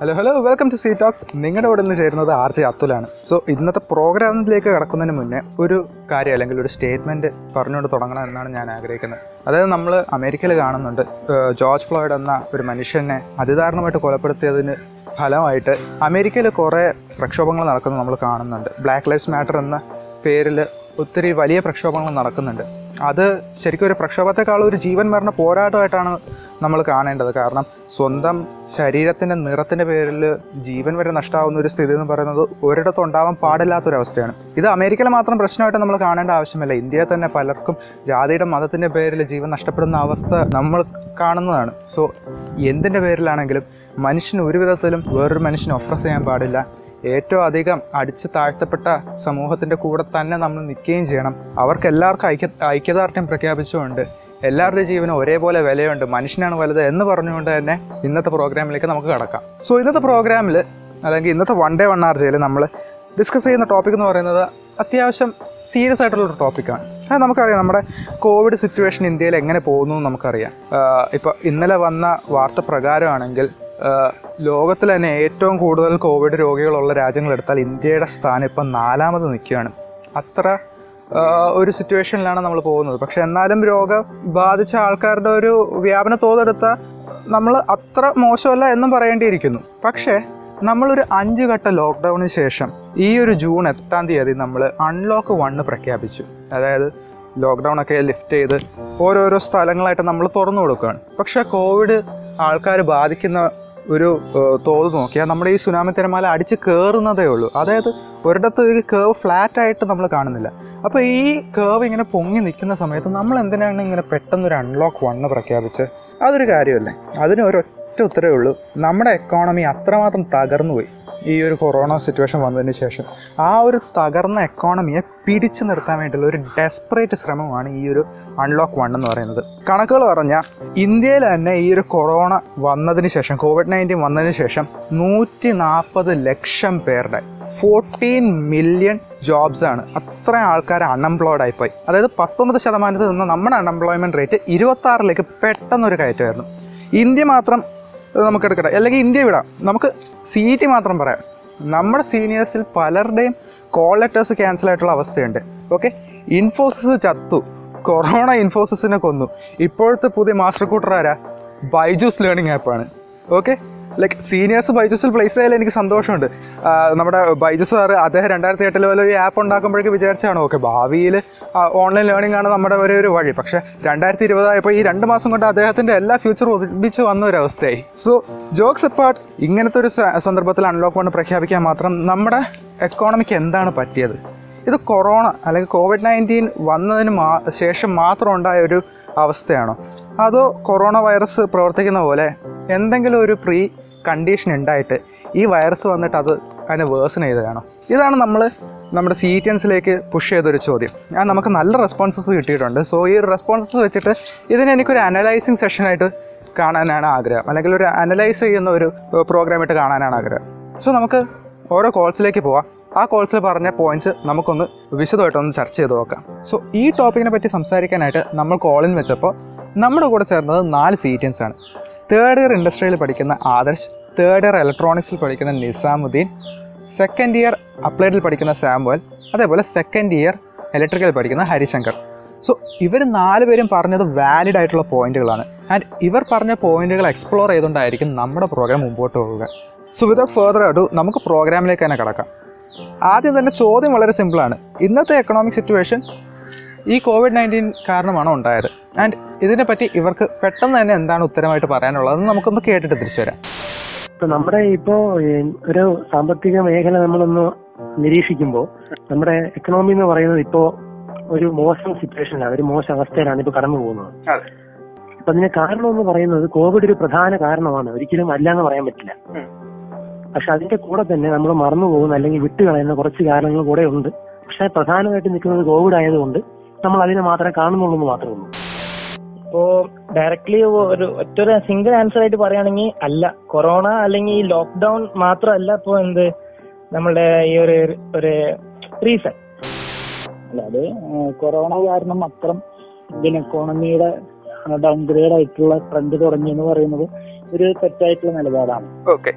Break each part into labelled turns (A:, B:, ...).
A: Hello hello welcome to C talks നിങ്ങളുടെ കൂടെ നിന്ന് ചേരുന്നത് ആർ ജെ അത്തുലാണ് സോ ഇന്നത്തെ പ്രോഗ്രാമിലേക്ക് കിടക്കുന്നതിന് മുന്നേ ഒരു കാര്യം അല്ലെങ്കിൽ ഒരു സ്റ്റേറ്റ്മെന്റ് പറഞ്ഞുകൊണ്ട് തുടങ്ങണം എന്നാണ് ഞാൻ ആഗ്രഹിക്കുന്നത്. അതായത് നമ്മൾ അമേരിക്കയിൽ കാണുന്നുണ്ട്. ജോർജ് ഫ്ലോയിഡ് എന്ന ഒരു മനുഷ്യനെ അതിദാരുണമായിട്ട് കൊലപ്പെടുത്തിയതിന് ഫലമായിട്ട് അമേരിക്കയിൽ കുറേ പ്രക്ഷോഭങ്ങൾ നടക്കുന്നത് നമ്മൾ കാണുന്നുണ്ട്. ബ്ലാക്ക് ലൈഫ്സ് മാറ്റർ എന്ന പേരിൽ ഒത്തിരി വലിയ പ്രക്ഷോഭങ്ങൾ നടക്കുന്നുണ്ട്. അത് ശരിക്കും ഒരു പ്രക്ഷോഭത്തെക്കാൾ ഒരു ജീവൻ മരണ പോരാട്ടമായിട്ടാണ് നമ്മൾ കാണേണ്ടത്. കാരണം സ്വന്തം ശരീരത്തിന്റെ നിറത്തിന്റെ പേരിൽ ജീവൻ വരെ നഷ്ടമാവുന്ന ഒരു സ്ഥിതി എന്ന് പറയുന്നത് ഒരിടത്തും ഉണ്ടാവാൻ പാടില്ലാത്തൊരവസ്ഥയാണ്. ഇത് അമേരിക്കയിൽ മാത്രം പ്രശ്നമായിട്ട് നമ്മൾ കാണേണ്ട ആവശ്യമില്ല. ഇന്ത്യയിൽ തന്നെ പലർക്കും ജാതിയുടെ മതത്തിന്റെ പേരിൽ ജീവൻ നഷ്ടപ്പെടുന്ന അവസ്ഥ നമ്മൾ കാണുന്നതാണ്. സോ എന്തിന്റെ പേരിലാണെങ്കിലും മനുഷ്യന് ഒരു വിധത്തിലും വേറൊരു മനുഷ്യനെ ഒപ്രസ് ചെയ്യാൻ പാടില്ല. ഏറ്റവും അധികം അടിച്ചു താഴ്ത്തപ്പെട്ട സമൂഹത്തിന്റെ കൂടെ തന്നെ നമ്മൾ നിൽക്കുകയും ചെയ്യണം. അവർക്ക് എല്ലാവർക്കും ഐക്യ ഐക്യദാർഢ്യം പ്രഖ്യാപിച്ചുകൊണ്ട് എല്ലാവരുടെയും ജീവനും ഒരേപോലെ വിലയുണ്ട്. മനുഷ്യനാണ് വലുത് എന്ന് പറഞ്ഞുകൊണ്ട് തന്നെ ഇന്നത്തെ പ്രോഗ്രാമിലേക്ക് നമുക്ക് കടക്കാം. സോ ഇന്നത്തെ പ്രോഗ്രാമിൽ അല്ലെങ്കിൽ ഇന്നത്തെ വൺ ഡേ വൺ ആർ ജയിൽ നമ്മൾ ഡിസ്കസ് ചെയ്യുന്ന ടോപ്പിക് എന്ന് പറയുന്നത് അത്യാവശ്യം സീരിയസ് ആയിട്ടുള്ളൊരു ടോപ്പിക്കാണ് അത് നമുക്കറിയാം നമ്മുടെ കോവിഡ് സിറ്റുവേഷൻ ഇന്ത്യയിൽ എങ്ങനെ പോകുന്നു എന്ന് നമുക്കറിയാം. ഇപ്പോൾ ഇന്നലെ വന്ന വാർത്ത പ്രകാരമാണെങ്കിൽ ലോകത്തിൽ തന്നെ ഏറ്റവും കൂടുതൽ കോവിഡ് രോഗികളുള്ള രാജ്യങ്ങളെടുത്താൽ ഇന്ത്യയുടെ സ്ഥാനം ഇപ്പം നാലാമത് നിൽക്കുകയാണ്. അത്ര ഒരു സിറ്റുവേഷനിലാണ് നമ്മൾ പോകുന്നത്. പക്ഷെ എന്നാലും രോഗം ബാധിച്ച ആൾക്കാരുടെ ഒരു വ്യാപന തോതെടുത്ത നമ്മൾ അത്ര മോശമല്ല എന്നും പറയേണ്ടിയിരിക്കുന്നു. പക്ഷേ നമ്മളൊരു അഞ്ച് ഘട്ട ലോക്ക്ഡൗണിന് ശേഷം ഈ ഒരു ജൂൺ എട്ടാം തീയതി നമ്മൾ അൺലോക്ക് വണ്ണ് പ്രഖ്യാപിച്ചു. അതായത് ലോക്ക്ഡൗൺ ഒക്കെ ലിഫ്റ്റ് ചെയ്ത് ഓരോരോ സ്ഥലങ്ങളായിട്ട് നമ്മൾ തുറന്നു കൊടുക്കുകയാണ്. പക്ഷേ കോവിഡ് ആൾക്കാർ ബാധിക്കുന്ന ഒരു തോത് നോക്കിയാൽ നമ്മുടെ ഈ സുനാമി തിരമാല അടിച്ച് കയറുന്നതേ ഉള്ളൂ. അതായത് ഒരിടത്ത് ഒരു കേവ് ഫ്ലാറ്റ് ആയിട്ട് നമ്മൾ കാണുന്നില്ല. അപ്പോൾ ഈ കേവ് ഇങ്ങനെ പൊങ്ങി നിൽക്കുന്ന സമയത്ത് നമ്മൾ എന്തിനാണ് ഇങ്ങനെ പെട്ടെന്നൊരു അൺലോക്ക് വണ്ണ് പ്രഖ്യാപിച്ച്? അതൊരു കാര്യമല്ലേ? അതിന് ഒരൊറ്റ ഉത്തരവേ ഉള്ളൂ. നമ്മുടെ എക്കോണമി അത്രമാത്രം തകർന്നു പോയി ഈ ഒരു കൊറോണ സിറ്റുവേഷൻ വന്നതിന് ശേഷം ആ ഒരു തകർന്ന എക്കോണമിയെ പിടിച്ചു നിർത്താൻ വേണ്ടിയുള്ള ഒരു ഡെസ്പറേറ്റ് ശ്രമമാണ് ഈ ഒരു അൺലോക്ക് വൺ എന്ന് പറയുന്നത്. കണക്കുകൾ പറഞ്ഞാൽ ഇന്ത്യയിൽ തന്നെ ഈ ഒരു കൊറോണ വന്നതിന് ശേഷം കോവിഡ് നയന്റീൻ വന്നതിന് ശേഷം നൂറ്റി നാൽപ്പത് ലക്ഷം പേരുടെ ഫോർട്ടീൻ മില്യൺ ജോബ്സ് ആണ് അത്ര ആൾക്കാർ അൺഎംപ്ലോയ്ഡ് ആയിപ്പോയി അതായത് പത്തൊമ്പത് ശതമാനത്തിൽ നിന്ന് നമ്മുടെ അൺഎംപ്ലോയ്മെന്റ് റേറ്റ് ഇരുപത്തി ആറിലേക്ക് പെട്ടെന്നൊരു കയറ്റമായിരുന്നു. ഇന്ത്യ മാത്രം നമുക്ക് എടുക്കട്ടെ. അല്ലെങ്കിൽ ഇന്ത്യ വിടാം. നമുക്ക് സീറ്റ് മാത്രം പറയാം. നമ്മുടെ സീനിയേഴ്സിൽ പലരുടെയും കോൾ ലെറ്റേഴ്സ് ക്യാൻസൽ ആയിട്ടുള്ള അവസ്ഥയുണ്ട്. ഓക്കെ? ഇൻഫോസിസ് ചത്തു. കൊറോണ ഇൻഫോസിസിനെ കൊന്നു. ഇപ്പോഴത്തെ പുതിയ മാസ്റ്റർ കൂട്ടർ ആരാ? ബൈജൂസ് ലേണിംഗ് ആപ്പാണ്. ഓക്കെ? ലൈക്ക് സീനിയേഴ്സ് ബൈജൂസിൽ പ്ലേസ് ആയാലും എനിക്ക് സന്തോഷമുണ്ട്. നമ്മുടെ ബൈജൂസ് സാറ് അദ്ദേഹം രണ്ടായിരത്തി എട്ടിൽ പോലെ ഈ ആപ്പ് ഉണ്ടാക്കുമ്പോഴേക്ക് വിചാരിച്ചാണ് ഓക്കെ ഭാവിയിൽ ഓൺലൈൻ ലേണിംഗ് ആണ് നമ്മുടെ ഒരേ ഒരു വഴി. പക്ഷേ രണ്ടായിരത്തി ഇരുപതായപ്പോൾ ഈ രണ്ട് മാസം കൊണ്ട് അദ്ദേഹത്തിന്റെ എല്ലാ ഫ്യൂച്ചറും ഒരുമിച്ച് വന്ന ഒരു അവസ്ഥയായി. സോ ജോക്സ് അപ്പാർട്ട് ഇങ്ങനത്തെ ഒരു സന്ദർഭത്തിൽ അൺലോക്ക് കൊണ്ട് പ്രഖ്യാപിക്കാൻ മാത്രം നമ്മുടെ എക്കോണമിക്ക് എന്താണ് പറ്റിയത്? ഇത് കൊറോണ അല്ലെങ്കിൽ കോവിഡ് നയന്റീൻ വന്നതിന് മാ ശേഷം മാത്രം ഉണ്ടായ ഒരു അവസ്ഥയാണോ? അതോ കൊറോണ വൈറസ് പ്രവർത്തിക്കുന്ന പോലെ എന്തെങ്കിലും ഒരു പ്രീ കണ്ടീഷൻ ഉണ്ടായിട്ട് ഈ വൈറസ് വന്നിട്ട് അത് അതിനെ വേഴ്സൺ ചെയ്തതാണോ ഇതാണ് നമ്മൾ നമ്മുടെ സീറ്റൻസിലേക്ക് പുഷ് ചെയ്തൊരു ചോദ്യം. ഞാൻ നമുക്ക് നല്ല റെസ്പോൺസസ് കിട്ടിയിട്ടുണ്ട്. സോ ഈ റെസ്പോൺസസ് വെച്ചിട്ട് ഇതിനെ എനിക്കൊരു അനലൈസിങ് സെഷനായിട്ട് കാണാനാണ് ആഗ്രഹം. അല്ലെങ്കിൽ ഒരു അനലൈസ് ചെയ്യുന്ന ഒരു പ്രോഗ്രാമായിട്ട് കാണാനാണ് ആഗ്രഹം. സോ നമുക്ക് ഓരോ കോൾസിലേക്ക് പോവാം. ആ കോൾസിൽ പറഞ്ഞ പോയിന്റ്സ് നമുക്കൊന്ന് വിശദമായിട്ടൊന്ന് ചർച്ച ചെയ്ത് നോക്കാം. സോ ഈ ടോപ്പിക്കിനെ പറ്റി സംസാരിക്കാനായിട്ട് നമ്മൾ കോളിൻ വെച്ചപ്പോൾ നമ്മുടെ കൂടെ ചേർന്നത് നാല് സീറ്റൻസ് ആണ്. തേർഡ് ഇയർ ഇൻഡസ്ട്രിയിൽ പഠിക്കുന്ന ആദർശ് തേർഡ് ഇയർ ഇലക്ട്രോണിക്സിൽ പഠിക്കുന്ന നിസാമുദ്ദീൻ സെക്കൻഡ് ഇയർ അപ്ലൈഡിൽ പഠിക്കുന്ന സാമുവൽ അതേപോലെ സെക്കൻഡ് ഇയർ ഇലക്ട്രിക്കൽ പഠിക്കുന്ന ഹരിശങ്കർ. സോ ഇവർ നാല് പേരും പറഞ്ഞത് വാലിഡ് ആയിട്ടുള്ള പോയിന്റുകളാണ് ആൻഡ് ഇവർ പറഞ്ഞ പോയിന്റുകൾ എക്സ്പ്ലോർ ചെയ്തുകൊണ്ടായിരിക്കും നമ്മുടെ പ്രോഗ്രാം മുമ്പോട്ട് പോകുക സോ വിതൗട്ട് ഫെർദർ ആയിട്ട് നമുക്ക് പ്രോഗ്രാമിലേക്ക് തന്നെ കിടക്കാം. ആദ്യം തന്നെ ചോദ്യം വളരെ സിമ്പിളാണ് ഇന്നത്തെ എക്കണോമിക് സിറ്റുവേഷൻ ഈ കോവിഡ് നയന്റീൻ കാരണമാണോ ഉണ്ടായത്? ആൻഡ് ഇതിനെപ്പറ്റി ഇവർക്ക് പെട്ടെന്ന് തന്നെ എന്താണ് ഉത്തരമായിട്ട് പറയാനുള്ളത്? നമുക്കൊന്ന് കേട്ടിട്ട് തിരിച്ചു വരാം.
B: ഇപ്പൊ നമ്മുടെ ഇപ്പോ ഒരു സാമ്പത്തിക മേഖല നമ്മളൊന്ന് നിരീക്ഷിക്കുമ്പോൾ നമ്മുടെ എക്കണോമി എന്ന് പറയുന്നത് ഇപ്പോ ഒരു മോശം സിറ്റുവേഷനിലാണ് ഒരു മോശം അവസ്ഥയിലാണ് ഇപ്പൊ കടന്നു പോകുന്നത്. അപ്പൊ അതിന് കാരണം എന്ന് പറയുന്നത് കോവിഡ് ഒരു പ്രധാന കാരണമാണ്. ഒരിക്കലും അല്ല എന്ന് പറയാൻ പറ്റില്ല. പക്ഷെ അതിന്റെ കൂടെ തന്നെ നമ്മൾ മറന്നു പോകുന്ന അല്ലെങ്കിൽ വിട്ടുകളയുന്ന കുറച്ച് കാരണങ്ങൾ കൂടെ ഉണ്ട്. പക്ഷെ പ്രധാനമായിട്ട് നിൽക്കുന്നത് കോവിഡ് ആയതുകൊണ്ട് നമ്മൾ അതിനെ മാത്രമേ കാണുന്നുള്ളൂ എന്ന് മാത്രമേ ഉള്ളൂ.
C: ഇപ്പോ ഡയറക്ട്ലി ഒരു ഒറ്റൊരു സിംഗിൾ ആൻസർ ആയിട്ട് പറയുകയാണെങ്കിൽ അല്ല. കൊറോണ അല്ലെങ്കിൽ ഈ ലോക്ക്ഡൌൺ മാത്രമല്ല ഇപ്പോ എന്ത് നമ്മളുടെ ഈ ഒരു ഒരു റീസൺ
D: അല്ലാതെ കൊറോണ കാരണം അത്രം ഇന്ത്യൻ എക്കോണമിയുടെ ഡൗൺ ഗ്രേഡ് ആയിട്ടുള്ള ട്രെൻഡ് തുടങ്ങി എന്ന് പറയുന്നത് ഒരു തെറ്റായിട്ടുള്ള നിലപാടാണ്.
A: ഓക്കെ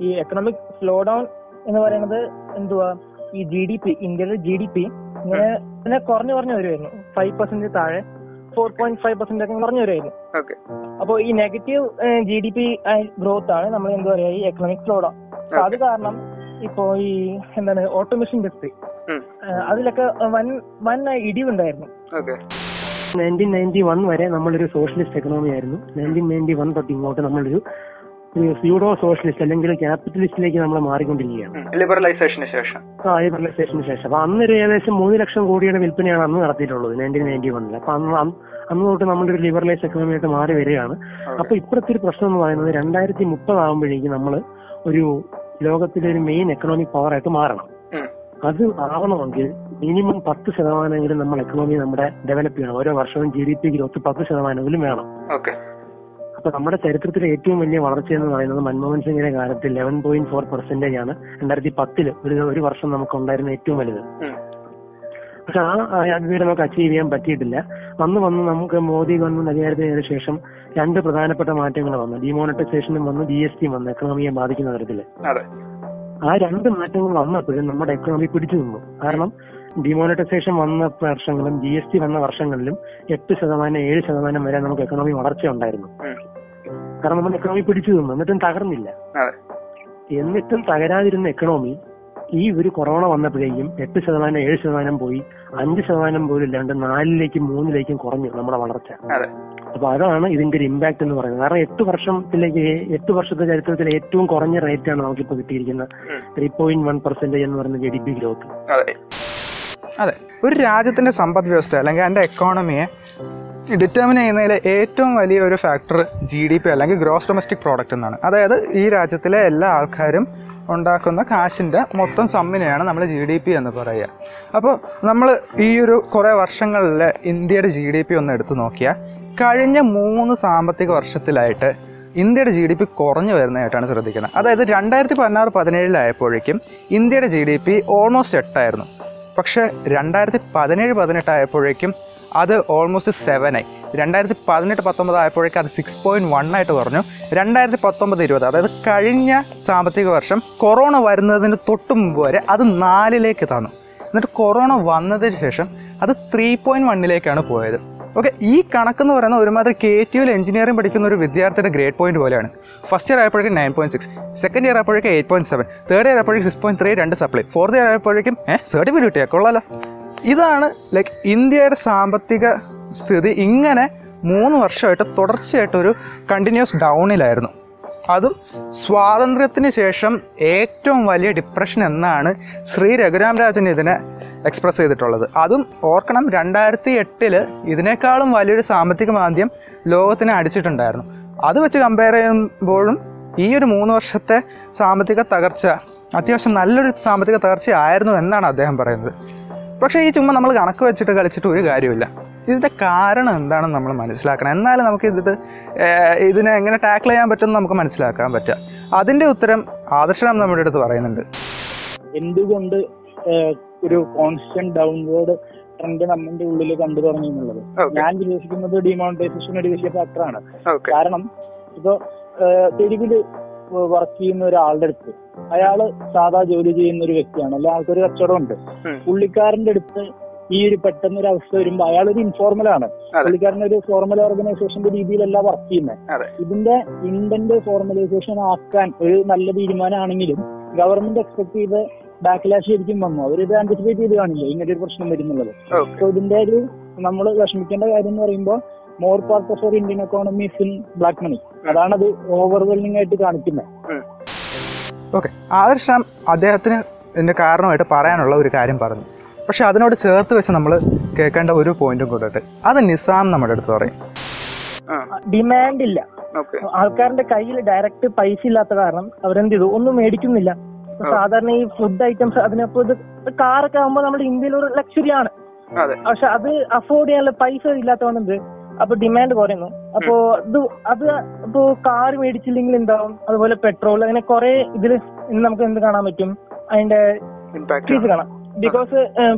C: ഈ എക്കണോമിക് സ്ലോ ഡൗൺ എന്ന് പറയുന്നത് എന്തുവാ? ഈ ജി ഡി പി ഇന്ത്യയുടെ ജി ഡി പി ഇങ്ങനെ ഇങ്ങനെ കുറഞ്ഞു കുറഞ്ഞു വരുമായിരുന്നു ഫൈവ് പെർസെന്റ് താഴെ ഫോർ പോയിന്റ് ഫൈവ് പെർസെന്റ് ഒക്കെ കുറഞ്ഞു വരുമായിരുന്നു
A: അപ്പൊ
C: അപ്പോൾ ഈ negative G D P growth ആണ് നമ്മൾ എന്താ പറയാ ഈ എക്കണോമിക് ഫ്ലോഡ് ഡൗൺ അത് കാരണം ഇപ്പോ ഈ എന്താണ് ഓട്ടോമേഷൻ ഇൻഡസ്ട്രി അതിലൊക്കെ വൻ വൻ ഇടിവുണ്ടായിരുന്നു.
A: ഓക്കെ.
B: നയന്റീൻ നയന്റി വൺ വരെ നമ്മളൊരു സോഷ്യലിസ്റ്റ് എക്കണോമി ആയിരുന്നു. നയന്റീൻ നയന്റി വൺ തൊട്ട് ഇങ്ങോട്ട് നമ്മളൊരു സ്യൂഡോ സോഷ്യലിസ്റ്റ് അല്ലെങ്കിൽ ക്യാപിറ്റലിസ്റ്റിലേക്ക് നമ്മൾ മാറിക്കൊണ്ടിരിക്കുകയാണ്.
A: ലിബറലൈസേഷന് ശേഷം.
B: ആ ലിബറലൈസേഷന് ശേഷം. അപ്പൊ അന്നൊരു ഏകദേശം മൂന്ന് ലക്ഷം കോടിയുടെ വിൽപ്പനയാണ് അന്ന് നടത്തിയിട്ടുള്ളത് നയന്റീൻ നയന്റി വണ്ണിൽ അപ്പൊ അന്ന് അന്ന് തൊട്ട് തൊട്ട് നമ്മളൊരു ലിബറലൈസ് എക്കണോമി ആയിട്ട് മാറി വരികയാണ്. അപ്പൊ ഇപ്പോഴത്തെ ഒരു പ്രശ്നം എന്ന് പറയുന്നത് രണ്ടായിരത്തി മുപ്പതാകുമ്പോഴേക്കും നമ്മൾ ഒരു ലോകത്തിലെ ഒരു മെയിൻ എക്കണോമിക് പവർ ആയിട്ട് മാറണം. അത് ആവണമെങ്കിൽ മിനിമം പത്ത് ശതമാനമെങ്കിലും നമ്മൾ എക്കണോമി നമ്മുടെ ഡെവലപ്പ് ചെയ്യണം. ഓരോ വർഷവും ജി ഡി പി ഗ്രോത്ത് പത്ത് ശതമാനമെങ്കിലും വേണം.
A: ഓക്കെ.
B: അപ്പൊ നമ്മുടെ ചരിത്രത്തിലെ ഏറ്റവും വലിയ വളർച്ച എന്ന് പറയുന്നത് മൻമോഹൻ സിംഗിന്റെ കാലത്ത് ലെവൻ പോയിന്റ് ഫോർ പെർസെന്റേജ് ആണ്. രണ്ടായിരത്തി പത്തിൽ ഒരു ഒരു വർഷം നമുക്ക് ഉണ്ടായിരുന്ന ഏറ്റവും വലുത്. പക്ഷെ ആ അതുവരെ നമുക്ക് അച്ചീവ് ചെയ്യാൻ പറ്റിയിട്ടില്ല. വന്ന് വന്ന് നമുക്ക് മോദി ഗവൺമെന്റ് അധികാരത്തിന് ശേഷം രണ്ട് പ്രധാനപ്പെട്ട മാറ്റങ്ങൾ വന്നു. ഡിമോണിറ്റൈസേഷനും വന്നു ജി എസ് ടിയും വന്നു എക്കണോമിയെ ബാധിക്കുന്ന
A: തരത്തിൽ.
B: ആ രണ്ട് മാറ്റങ്ങൾ വന്നപ്പോഴും നമ്മുടെ എക്കണോമി പിടിച്ചു നിന്നു. കാരണം ഡിമോണിറ്റൈസേഷൻ വന്ന വർഷങ്ങളും ജി എസ് ടി വന്ന വർഷങ്ങളിലും എട്ട് ശതമാനം ഏഴ് ശതമാനം വരെ നമുക്ക് എക്കണോമി വളർച്ച ഉണ്ടായിരുന്നു. കാരണം നമ്മൾ എക്കണോമി പിടിച്ചു നിന്നു എന്നിട്ടും തകർന്നില്ല. എന്നിട്ടും തകരാതിരുന്ന എക്കണോമി ഈ ഒരു കൊറോണ വന്നപ്പോഴേക്കും എട്ട് ശതമാനം ഏഴ് ശതമാനം പോയി അഞ്ച് ശതമാനം പോലും ഇല്ലാണ്ട് നാലിലേക്കും മൂന്നിലേക്കും കുറഞ്ഞു നമ്മുടെ വളർച്ച. അപ്പൊ അതാണ് ഇതിന്റെ ഒരു ഇമ്പാക്ട് എന്ന് പറയുന്നത്. കാരണം എട്ട് വർഷത്തിലേക്ക് എട്ട് വർഷത്തെ ചരിത്രത്തിലെ ഏറ്റവും കുറഞ്ഞ റേറ്റ് ആണ് നമുക്കിപ്പോ കിട്ടിയിരിക്കുന്നത്. ത്രീ പോയിന്റ് വൺ പെർസെന്റേജ് എന്ന് പറയുന്ന ജി ഡി പി ഗ്രോത്ത്
A: അതെ. ഒരു രാജ്യത്തിന്റെ സമ്പദ് വ്യവസ്ഥ അല്ലെങ്കിൽ അതിന്റെ എക്കോണമിയെ ഡിറ്റർമിൻ ചെയ്യുന്നതിൽ ഏറ്റവും വലിയ ഒരു ഫാക്ടർ ജി ഡി പി അല്ലെങ്കിൽ ഗ്രോസ് ഡൊമസ്റ്റിക് പ്രോഡക്റ്റ് എന്നാണ്. അതായത് ഈ രാജ്യത്തിലെ എല്ലാ ആൾക്കാരും ഉണ്ടാക്കുന്ന കാശിന്റെ മൊത്തം സമ്മിനെയാണ് നമ്മൾ ജി ഡി പി എന്ന് പറയുക. അപ്പോൾ നമ്മൾ ഈ ഒരു കുറേ വർഷങ്ങളിൽ ഇന്ത്യയുടെ ജി ഡി പി ഒന്ന് എടുത്തു നോക്കിയാൽ കഴിഞ്ഞ മൂന്ന് സാമ്പത്തിക വർഷത്തിലായിട്ട് ഇന്ത്യയുടെ ജി ഡി പി കുറഞ്ഞു വരുന്നതായിട്ടാണ് ശ്രദ്ധിക്കുന്നത്. അതായത് രണ്ടായിരത്തി പതിനാറ് പതിനേഴിലായപ്പോഴേക്കും ഇന്ത്യയുടെ ജി ഡി പി ഓൾമോസ്റ്റ് എട്ടായിരുന്നു. പക്ഷേ രണ്ടായിരത്തി പതിനേഴ് പതിനെട്ട് ആയപ്പോഴേക്കും അത് ഓൾമോസ്റ്റ് സെവനായി രണ്ടായിരത്തി പതിനെട്ട് പത്തൊമ്പത് ആയപ്പോഴേക്കും അത് സിക്സ് പോയിന്റ് വൺ ആയിട്ട് കുറഞ്ഞു. രണ്ടായിരത്തി പത്തൊമ്പത് ഇരുപത് അതായത് കഴിഞ്ഞ സാമ്പത്തിക വർഷം കൊറോണ വരുന്നതിന് തൊട്ട് മുമ്പ് വരെ അത് നാലിലേക്ക് തന്നു എന്നിട്ട് കൊറോണ വന്നതിന് ശേഷം അത് ത്രീ പോയിന്റ് വണ്ണിലേക്കാണ് പോയത്. ഓക്കെ ഈ കണക്ക് എന്ന് പറയുന്നത് ഒരുമാതിരി കെ ടി യുവിൽ എഞ്ചിനീയറിംഗ് പഠിക്കുന്ന ഒരു വിദ്യാർത്ഥിയുടെ ഗ്രേഡ് പോയിന്റ് പോലെയാണ്. ഫസ്റ്റ് ഇയർ ആയപ്പോഴേക്കും nine point six second year ആയപ്പോഴേക്കും eight point seven third year ആയപ്പോഴേക്കും സിക്സ് പോയിന്റ് ത്രീ രണ്ട് സപ്ലൈ ഫോർത്ത് ഇയർ ആയപ്പോഴേക്കും ഏഹ് സർട്ടിഫിക്കറ്റ് കിട്ടിയാൽ കൊള്ളാലോ ഇതാണ് ലൈക്ക് ഇന്ത്യയുടെ സാമ്പത്തിക സ്ഥിതി ഇങ്ങനെ മൂന്ന് വർഷമായിട്ട് തുടർച്ചയായിട്ട് ഒരു കണ്ടിന്യൂസ് ഡൗണിലായിരുന്നു അതും സ്വാതന്ത്ര്യത്തിന് ശേഷം ഏറ്റവും വലിയ ഡിപ്രഷൻ എന്നാണ് ശ്രീ രഘുരാം രാജൻ ഇതിനെ എക്സ്പ്രസ് ചെയ്തിട്ടുള്ളത്. അതും ഓർക്കണം രണ്ടായിരത്തി എട്ടിൽ ഇതിനേക്കാളും വലിയൊരു സാമ്പത്തിക മാന്ദ്യം ലോകത്തിനെ അടിച്ചിട്ടുണ്ടായിരുന്നു. അത് വെച്ച് കമ്പയർ ചെയ്യുമ്പോഴും ഈ ഒരു മൂന്ന് വർഷത്തെ സാമ്പത്തിക തകർച്ച അത്യാവശ്യം നല്ലൊരു സാമ്പത്തിക തകർച്ചയായിരുന്നു എന്നാണ് അദ്ദേഹം പറയുന്നത്. പക്ഷേ ഈ ചുമ്മാ നമ്മൾ കണക്ക് വെച്ചിട്ട് കളിച്ചിട്ട് ഒരു കാര്യമില്ല. ഇതിന്റെ കാരണം എന്താണെന്ന് നമ്മൾ മനസ്സിലാക്കണം. എന്നാലും നമുക്ക് ഇത് ഇതിനെ എങ്ങനെ ടാക്കിൾ ചെയ്യാൻ പറ്റുമെന്ന് നമുക്ക് മനസ്സിലാക്കാൻ പറ്റുക. അതിന്റെ ഉത്തരം ആദർശനം നമ്മുടെ അടുത്ത് പറയുന്നുണ്ട്.
D: എന്തുകൊണ്ട് ഒരു കോൺസ്റ്റന്റ് ഡൗൺവേർഡ് ട്രെൻഡ് നമ്മുടെ ഉള്ളിൽ കണ്ടു തുടങ്ങി എന്നുള്ളത്. ഞാൻ വിശ്വസിക്കുന്നത് ഡിമോണിറ്റൈസേഷൻ ഒരു വലിയ ഫാക്ടറാണ് കാരണം ഇപ്പൊ തെരുവിൽ വർക്ക് ചെയ്യുന്ന ഒരാളുടെ അടുത്ത് അയാൾ സാധാ ജോലി ചെയ്യുന്ന ഒരു വ്യക്തിയാണ്. അല്ലെ ആൾക്കൊരു കച്ചവടമുണ്ട്
A: ഉണ്ട്.
D: പുള്ളിക്കാരന്റെ അടുത്ത് ഈ ഒരു പെട്ടെന്ന് ഒരു അവസ്ഥ വരുമ്പോ അയാൾ ഒരു ഇൻഫോർമൽ ആണ്. പുള്ളിക്കാരൻ ഒരു ഫോർമൽ ഓർഗനൈസേഷന്റെ രീതിയിലല്ല വർക്ക് ചെയ്യുന്നത് ഇതിന്റെ ഇന്റന്റ് ഫോർമലൈസേഷൻ ആക്കാൻ ഒരു നല്ല തീരുമാനമാണെങ്കിലും ഗവൺമെന്റ് എക്സ്പെക്ട് ചെയ്ത് ബാക്ക്ലാഷ് ശരിക്കും വന്നു. അവരിത് ആന്റിസിപ്പേറ്റ് ചെയ്ത് കാണില്ല. ഇങ്ങനെ ഒരു പ്രശ്നം വരുന്നുള്ളത്. സോ ഇതിന്റെ ഒരു നമ്മൾ വിഷമിക്കേണ്ട കാര്യം എന്ന് പറയുമ്പോൾ more part of our Indian economy in black money അതാണ് അത് ഓവർവെൽമിംഗ് ആയിട്ട് കാണിക്കുന്നത്
A: ഓക്കെ ആദർശം അദ്ദേഹത്തിന് ഇതിന്റെ കാരണമായിട്ട് പറയാനുള്ള ഒരു കാര്യം പറഞ്ഞു. പക്ഷെ അതിനോട് ചേർത്ത് വെച്ച് നമ്മൾ കേൾക്കേണ്ട ഒരു പോയിന്റും കൊണ്ടിട്ട് അത് നിസാം നമ്മുടെ അടുത്ത് പറയും.
C: ഡിമാൻഡ് ഇല്ല.
A: ഓക്കെ
C: ആൾക്കാരുടെ കയ്യിൽ ഡയറക്റ്റ് പൈസ ഇല്ലാത്ത കാരണം അവരെന്ത് ചെയ്തു? ഒന്നും മേടിക്കുന്നില്ല. സാധാരണ ഈ ഫുഡ് ഐറ്റംസ് അതിനപ്പോ ഇത് കാറൊക്കെ ആകുമ്പോൾ നമ്മുടെ ഇന്ത്യയിൽ ഒരു ലക്ഷറി ആണ്. പക്ഷെ അത് അഫോർഡ് ചെയ്യാനുള്ള പൈസ ഇല്ലാത്തതുകൊണ്ട് എന്ത് അപ്പൊ ഡിമാൻഡ് കുറയുന്നു. അപ്പോ ഇത് അത് ഇപ്പോ കാർ മേടിച്ചില്ലെങ്കിൽ എന്താവും? അതുപോലെ പെട്രോൾ അങ്ങനെ കുറെ ഇതിൽ നമുക്ക് എന്ത് കാണാൻ പറ്റും? അതിന്റെ
A: ഇമ്പാക്ട്
C: കാണാം. ബിക്കോസ്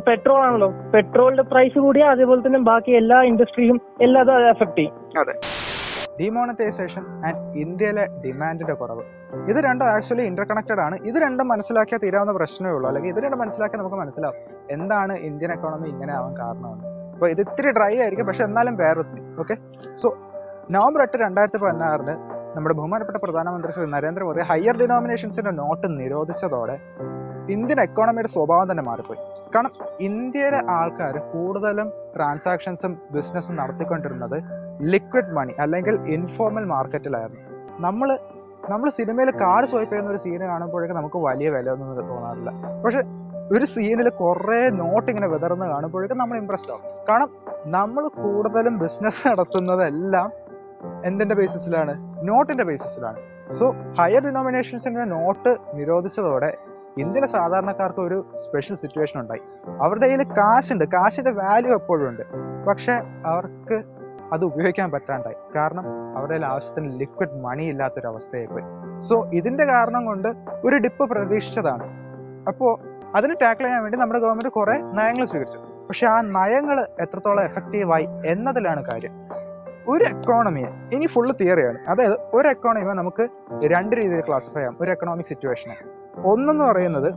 C: പെട്രോൾ ആണല്ലോ. പെട്രോളിന്റെ പ്രൈസ് കൂടിയാൽ അതേപോലെ തന്നെ ബാക്കി എല്ലാ ഇൻഡസ്ട്രിയും എല്ലാം അത് എഫക്ട് ചെയ്യും.
A: ഡിമോണിറ്റൈസേഷൻ ആൻഡ് ഇന്ത്യയിലെ ഡിമാൻഡിന്റെ കുറവ്. ഇത് രണ്ടും ആക്ച്വലി ഇന്റർകണക്റ്റഡ് ആണ്. ഇത് രണ്ടും മനസ്സിലാക്കിയാൽ തീരാവുന്ന പ്രശ്നമേ ഉള്ളൂ. അല്ലെങ്കിൽ ഇത് രണ്ടും മനസ്സിലാക്കിയാൽ നമുക്ക് മനസ്സിലാവും. എന്താണ് ഇന്ത്യൻ എക്കോണമി ഇങ്ങനെ ആവാൻ കാരണമെന്ന് അപ്പോൾ ഇത് ഇത്തിരി ഡ്രൈ ആയിരിക്കും. പക്ഷെ എന്നാലും വേറെ ഓക്കെ സോ നവംബർ എട്ട് രണ്ടായിരത്തി പതിനാറിന് നമ്മുടെ ബഹുമാനപ്പെട്ട പ്രധാനമന്ത്രി ശ്രീ നരേന്ദ്രമോദി ഹയർ ഡിനോമിനേഷൻസിന്റെ നോട്ട് നിരോധിച്ചതോടെ ഇന്ത്യൻ എക്കോണമിയുടെ സ്വഭാവം തന്നെ മാറിപ്പോയി. കാരണം ഇന്ത്യയിലെ ആൾക്കാർ കൂടുതലും ട്രാൻസാക്ഷൻസും ബിസിനസ്സും നടത്തിക്കൊണ്ടിരുന്നത് ലിക്വിഡ് മണി അല്ലെങ്കിൽ ഇൻഫോർമൽ മാർക്കറ്റിലായിരുന്നു നമ്മൾ നമ്മൾ സിനിമയിൽ കാർഡ് സ്വൈപ്പ് ചെയ്യുന്ന ഒരു സീന് കാണുമ്പോഴേക്കും നമുക്ക് വലിയ വില ഒന്നും തോന്നാറില്ല. പക്ഷെ ഒരു സീനിൽ കുറേ നോട്ട് ഇങ്ങനെ വിതർന്ന് കാണുമ്പോഴേക്കും നമ്മൾ ഇമ്പ്രസ്ഡ് ആവും. കാരണം നമ്മൾ കൂടുതലും ബിസിനസ് നടത്തുന്നതെല്ലാം എന്തിന്റെ ബേസിസിലാണ് നോട്ടിന്റെ ബേസിസിലാണ് സോ ഹയർ ഡിനോമിനേഷൻസിന്റെ നോട്ട് നിരോധിച്ചതോടെ ഇന്ത്യയിലെ സാധാരണക്കാർക്ക് ഒരു സ്പെഷ്യൽ സിറ്റുവേഷൻ ഉണ്ടായി. അവരുടെ കയ്യിൽ കാശുണ്ട് കാശിന്റെ വാല്യൂ എപ്പോഴും ഉണ്ട്. പക്ഷെ അവർക്ക് അത് ഉപയോഗിക്കാൻ പറ്റാണ്ടായി. കാരണം അവരുടെ ആവശ്യത്തിന് ലിക്വിഡ് മണി ഇല്ലാത്തൊരവസ്ഥയായിപ്പോയി. സോ ഇതിന്റെ കാരണം കൊണ്ട് ഒരു ഡിപ്പ് പ്രതീക്ഷിച്ചതാണ്. അപ്പോൾ അതിന് ടാക്കിൾ ചെയ്യാൻ വേണ്ടി നമ്മുടെ ഗവൺമെന്റ് കുറെ നയങ്ങൾ സ്വീകരിച്ചു. പക്ഷെ ആ നയങ്ങൾ എത്രത്തോളം എഫക്റ്റീവായി എന്നതിലാണ് കാര്യം. ഒരു എക്കോണമിയെ ഇനി ഫുള്ള് തിയറിയാണ് അതായത് ഒരു എക്കോണമിയെ നമുക്ക് രണ്ട് രീതിയിൽ ക്ലാസിഫൈ ചെയ്യാം. ഒരു എക്കണോമിക് സിറ്റുവേഷനെ ഒന്നെന്ന് പറയുന്നത്